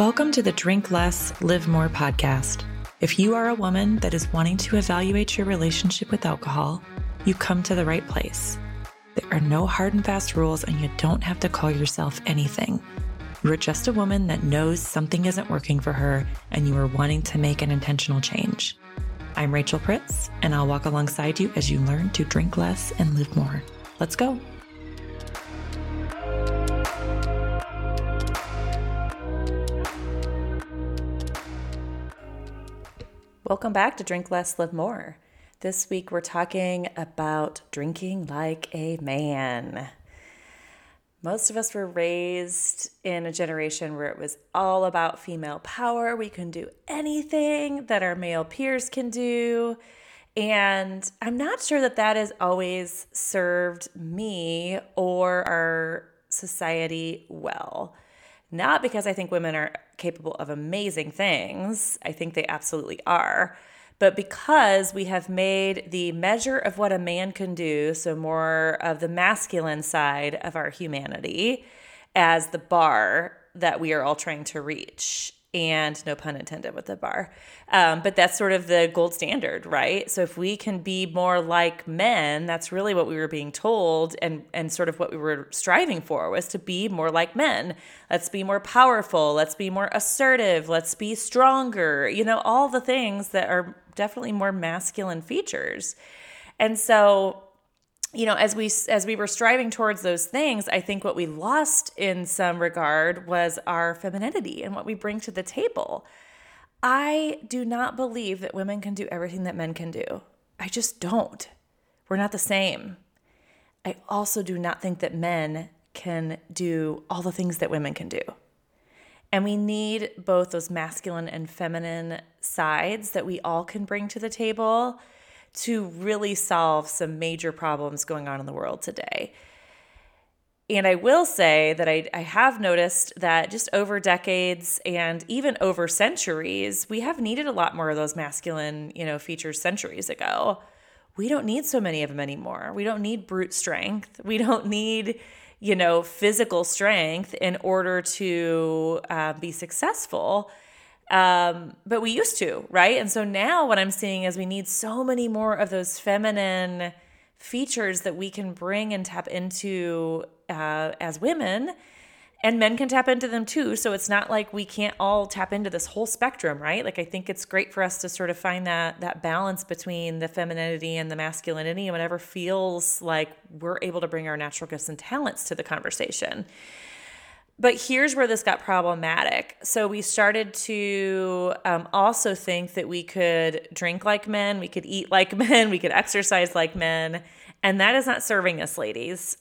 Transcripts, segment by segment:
Welcome to the Drink Less, Live More podcast. If you are a woman that is wanting to evaluate your relationship with alcohol, you come to the right place. There are no hard and fast rules, and you don't have to call yourself anything. You are just a woman that knows something isn't working for her and you are wanting to make an intentional change. I'm Rachel Pritz, and I'll walk alongside you as you learn to drink less and live more. Let's go. Welcome back to Drink Less, Live More. This week we're talking about drinking like a man. Most of us were raised in a generation where it was all about female power. We can do anything that our male peers can do. And I'm not sure that that has always served me or our society well. Not because I think women are capable of amazing things, I think they absolutely are. But because we have made the measure of what a man can do, so more of the masculine side of our humanity, as the bar that we are all trying to reach and no pun intended with the bar. Um, but that's sort of the gold standard, right? So if we can be more like men, that's really what we were being told, and and sort of what we were striving for was to be more like men. Let's be more powerful. Let's be more assertive. Let's be stronger. You know, all the things that are definitely more masculine features, and so you know as we as we were striving towards those things i think what we lost in some regard was our femininity and what we bring to the table. I do not believe that women can do everything that men can do. I just don't. We're not the same. I also do not think that men can do all the things that women can do. And we need both those masculine and feminine sides that we all can bring to the table to really solve some major problems going on in the world today. And I will say that I, I, have noticed that just over decades and even over centuries, we have needed a lot more of those masculine, you know, features centuries ago. We don't need so many of them anymore. We don't need brute strength. We don't need, you know, physical strength in order to uh, be successful. Um, but we used to, right? And so now what I'm seeing is we need so many more of those feminine features that we can bring and tap into uh, as women. And men can tap into them too. So it's not like we can't all tap into this whole spectrum, right? Like I think it's great for us to sort of find that that balance between the femininity and the masculinity and whatever feels like we're able to bring our natural gifts and talents to the conversation. But here's where this got problematic. So we started to um, also think that we could drink like men, we could eat like men, we could exercise like men. And that is not serving us, ladies.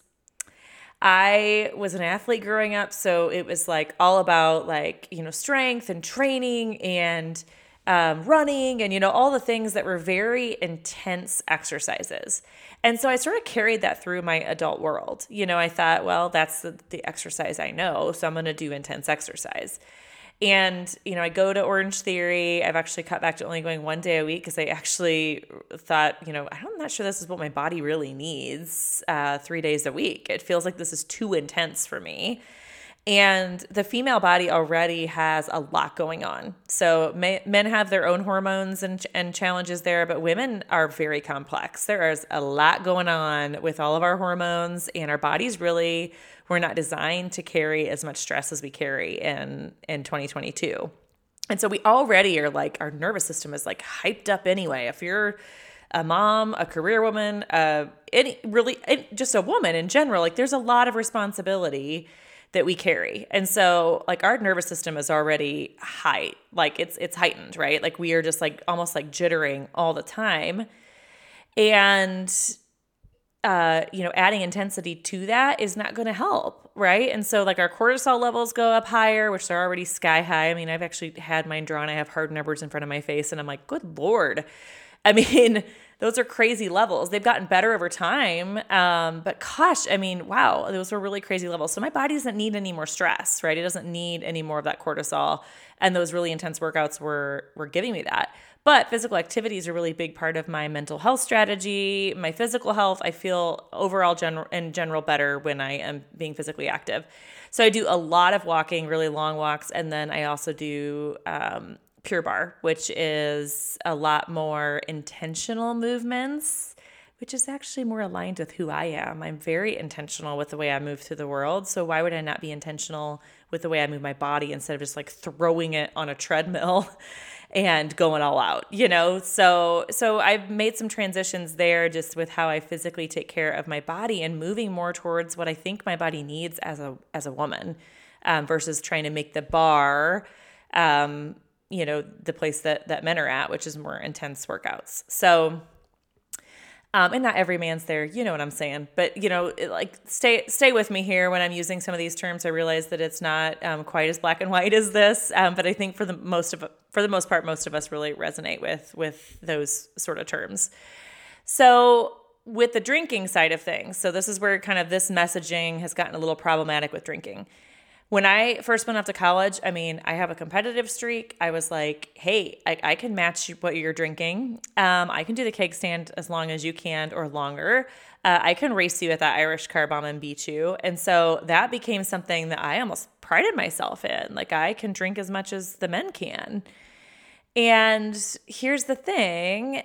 I was an athlete growing up, so it was like all about like, you know, strength and training and um, running and, you know, all the things that were very intense exercises. And so I sort of carried that through my adult world. You know, I thought, well, that's the, the exercise I know, so I'm going to do intense exercise. And, you know, I go to Orange Theory. I've actually cut back to only going one day a week because I actually thought, you know, I'm not sure this is what my body really needs uh, three days a week. It feels like this is too intense for me. And the female body already has a lot going on. So may, men have their own hormones and, and challenges there, but women are very complex. There is a lot going on with all of our hormones, and our bodies really were not designed to carry as much stress as we carry in, in 2022. And so we already are like, our nervous system is like hyped up anyway. If you're a mom, a career woman, uh, any really just a woman in general, like there's a lot of responsibility that we carry. And so like our nervous system is already high, like it's it's heightened, right? Like we are just like almost like jittering all the time. And uh, you know, adding intensity to that is not going to help, right? And so, like, our cortisol levels go up higher, which are already sky high. I mean, I've actually had mine drawn. I have hard numbers in front of my face, and I'm like, good lord. I mean, those are crazy levels. They've gotten better over time. Um, but gosh, I mean, wow, those were really crazy levels. So my body doesn't need any more stress, right? It doesn't need any more of that cortisol. And those really intense workouts were were giving me that. But physical activity is a really big part of my mental health strategy, my physical health. I feel overall general in general better when I am being physically active. So I do a lot of walking, really long walks, and then I also do um, Pure Barre, which is a lot more intentional movements, which is actually more aligned with who I am. I'm very intentional with the way I move through the world. So why would I not be intentional with the way I move my body instead of just like throwing it on a treadmill? and going all out you know so so i've made some transitions there just with how i physically take care of my body and moving more towards what i think my body needs as a as a woman um, versus trying to make the bar um, you know the place that that men are at which is more intense workouts. So um, and not every man's there you know what i'm saying but you know like stay stay with me here. When i'm using some of these terms i realize that it's not um, quite as black and white as this um, but i think for the most of for the most part most of us really resonate with with those sort of terms. So with the drinking side of things so this is where kind of this messaging has gotten a little problematic with drinking when I first went off to college, I mean, I have a competitive streak. I was like, hey, I, I can match what you're drinking. Um, I can do the keg stand as long as you can or longer. Uh, I can race you at that Irish car bomb and beat you. And so that became something that I almost prided myself in. Like, I can drink as much as the men can. And here's the thing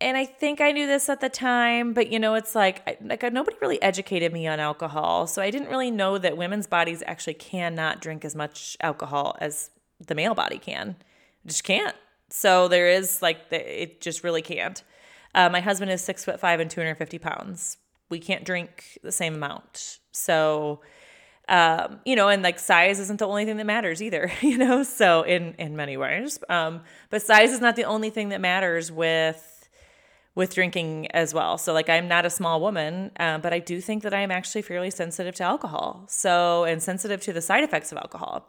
and I think I knew this at the time, but you know, it's like like nobody really educated me on alcohol, so I didn't really know that women's bodies actually cannot drink as much alcohol as the male body can. It just can't. So there is like it just really can't. Uh, my husband is six foot five and two hundred fifty pounds. We can't drink the same amount. So, um, you know, and like size isn't the only thing that matters either. You know, so in in many ways, um, but size is not the only thing that matters with with drinking as well. So, like, I'm not a small woman, uh, but I do think that I am actually fairly sensitive to alcohol. So, and sensitive to the side effects of alcohol.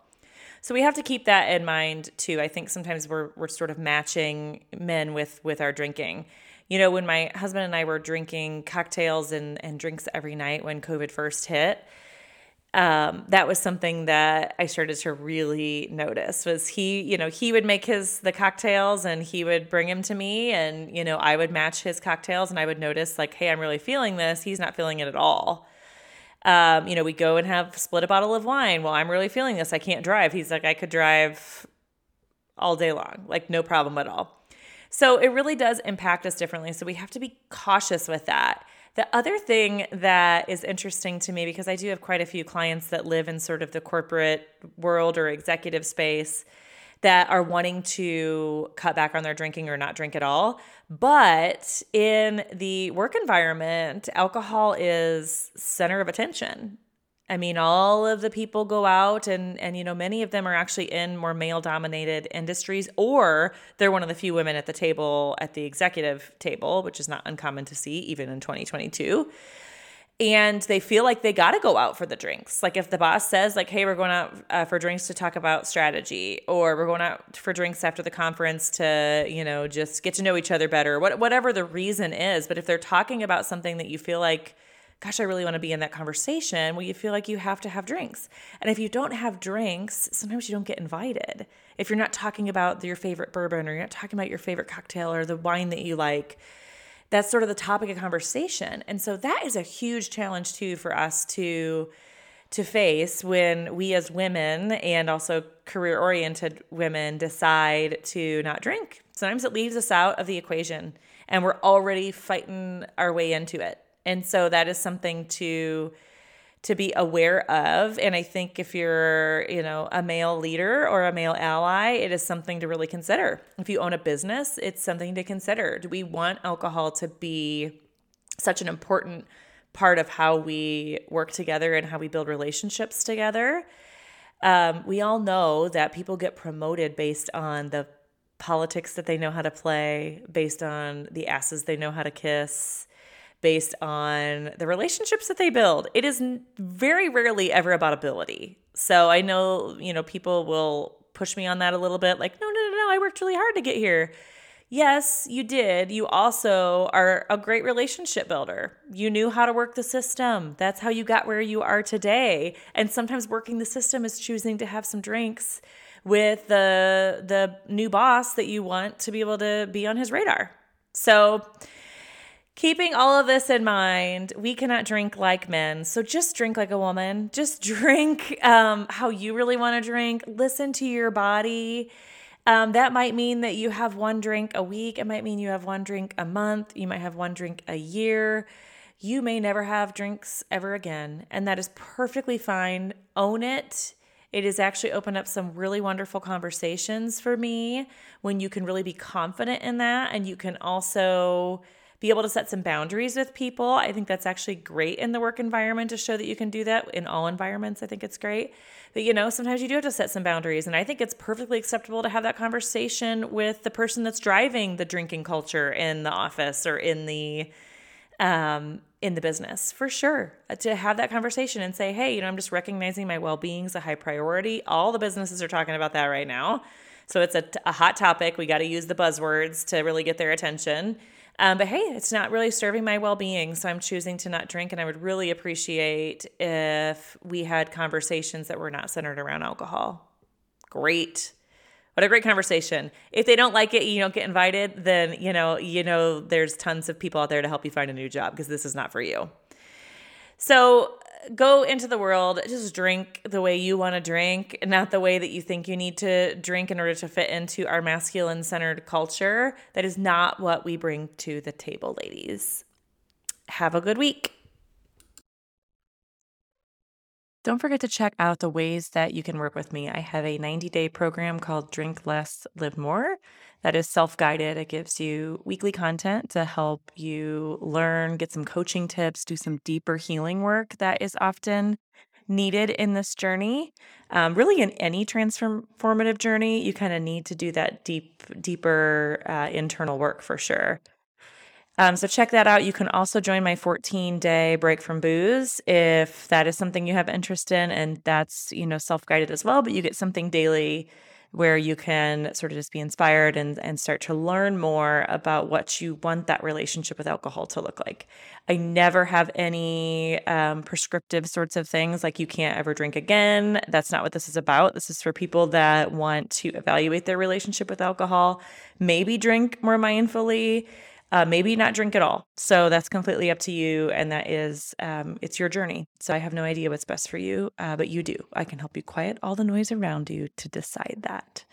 So we have to keep that in mind too. I think sometimes we're we're sort of matching men with with our drinking. You know, when my husband and I were drinking cocktails and and drinks every night when COVID first hit, um, that was something that I started to really notice was he, you know, he would make his the cocktails and he would bring them to me and, you know, I would match his cocktails and I would notice like, hey, I'm really feeling this. He's not feeling it at all. Um, you know, we go and have split a bottle of wine. Well, I'm really feeling this. I can't drive. He's like, I could drive all day long, like no problem at all. So it really does impact us differently. So we have to be cautious with that. The other thing that is interesting to me, because I do have quite a few clients that live in sort of the corporate world or executive space that are wanting to cut back on their drinking or not drink at all. But in the work environment, alcohol is center of attention. I mean, all of the people go out and and you know, many of them are actually in more male dominated industries or they're one of the few women at the table at the executive table, which is not uncommon to see even in 2022. And they feel like they got to go out for the drinks. Like if the boss says like, "Hey, we're going out uh, for drinks to talk about strategy," or "We're going out for drinks after the conference to, you know, just get to know each other better," what, whatever the reason is. But if they're talking about something that you feel like gosh, I really want to be in that conversation, well, you feel like you have to have drinks. And if you don't have drinks, sometimes you don't get invited. If you're not talking about your favorite bourbon or you're not talking about your favorite cocktail or the wine that you like, that's sort of the topic of conversation. And so that is a huge challenge too for us to to face when we as women and also career oriented women decide to not drink. Sometimes it leaves us out of the equation and we're already fighting our way into it. And so that is something to to be aware of. And i think if you're you know a male leader or a male ally it is something to really consider. If you own a business it's something to consider. Do we want alcohol to be such an important part of how we work together and how we build relationships together? Um, we all know that people get promoted based on the politics that they know how to play based on the asses they know how to kiss based on the relationships that they build. It is very rarely ever about ability. So I know, you know, people will push me on that a little bit like, no, no, no, no, I worked really hard to get here. Yes, you did. You also are a great relationship builder. You knew how to work the system. That's how you got where you are today. And sometimes working the system is choosing to have some drinks with the the new boss that you want to be able to be on his radar. So, keeping all of this in mind, we cannot drink like men. So just drink like a woman. Just drink um, how you really want to drink. Listen to your body um, that might mean that you have one drink a week. It might mean you have one drink a month. You might have one drink a year. You may never have drinks ever again. And that is perfectly fine. Own it. It has actually opened up some really wonderful conversations for me when you can really be confident in that. And you can also be able to set some boundaries with people. I think that's actually great in the work environment to show that you can do that in all environments. I think it's great. But you know, sometimes you do have to set some boundaries. And I think it's perfectly acceptable to have that conversation with the person that's driving the drinking culture in the office or in the um, in the business for sure uh, to have that conversation and say hey you know i'm just recognizing my well-being is a high priority all the businesses are talking about that right now so it's a, a hot topic we got to use the buzzwords to really get their attention um, but hey, it's not really serving my well being. So I'm choosing to not drink. And I would really appreciate if we had conversations that were not centered around alcohol. Great. What a great conversation. If they don't like it, you don't get invited, then you know, you know there's tons of people out there to help you find a new job because this is not for you. So go into the world, just drink the way you want to drink, not the way that you think you need to drink in order to fit into our masculine centered culture. That is not what we bring to the table, ladies. Have a good week. Don't forget to check out the ways that you can work with me. I have a 90 day program called Drink Less, Live More that is self guided. It gives you weekly content to help you learn, get some coaching tips, do some deeper healing work that is often needed in this journey. Um, really, in any transformative journey, you kind of need to do that deep, deeper uh, internal work for sure. Um, so check that out. You can also join my 14 day break from booze if that is something you have interest in, and that's you know self guided as well. But you get something daily where you can sort of just be inspired and, and start to learn more about what you want that relationship with alcohol to look like. I never have any um, prescriptive sorts of things like you can't ever drink again. That's not what this is about. This is for people that want to evaluate their relationship with alcohol, maybe drink more mindfully uh, maybe not drink at all. So that's completely up to you. And that is, um, it's your journey. So I have no idea what's best for you, uh, but you do. I can help you quiet all the noise around you to decide that.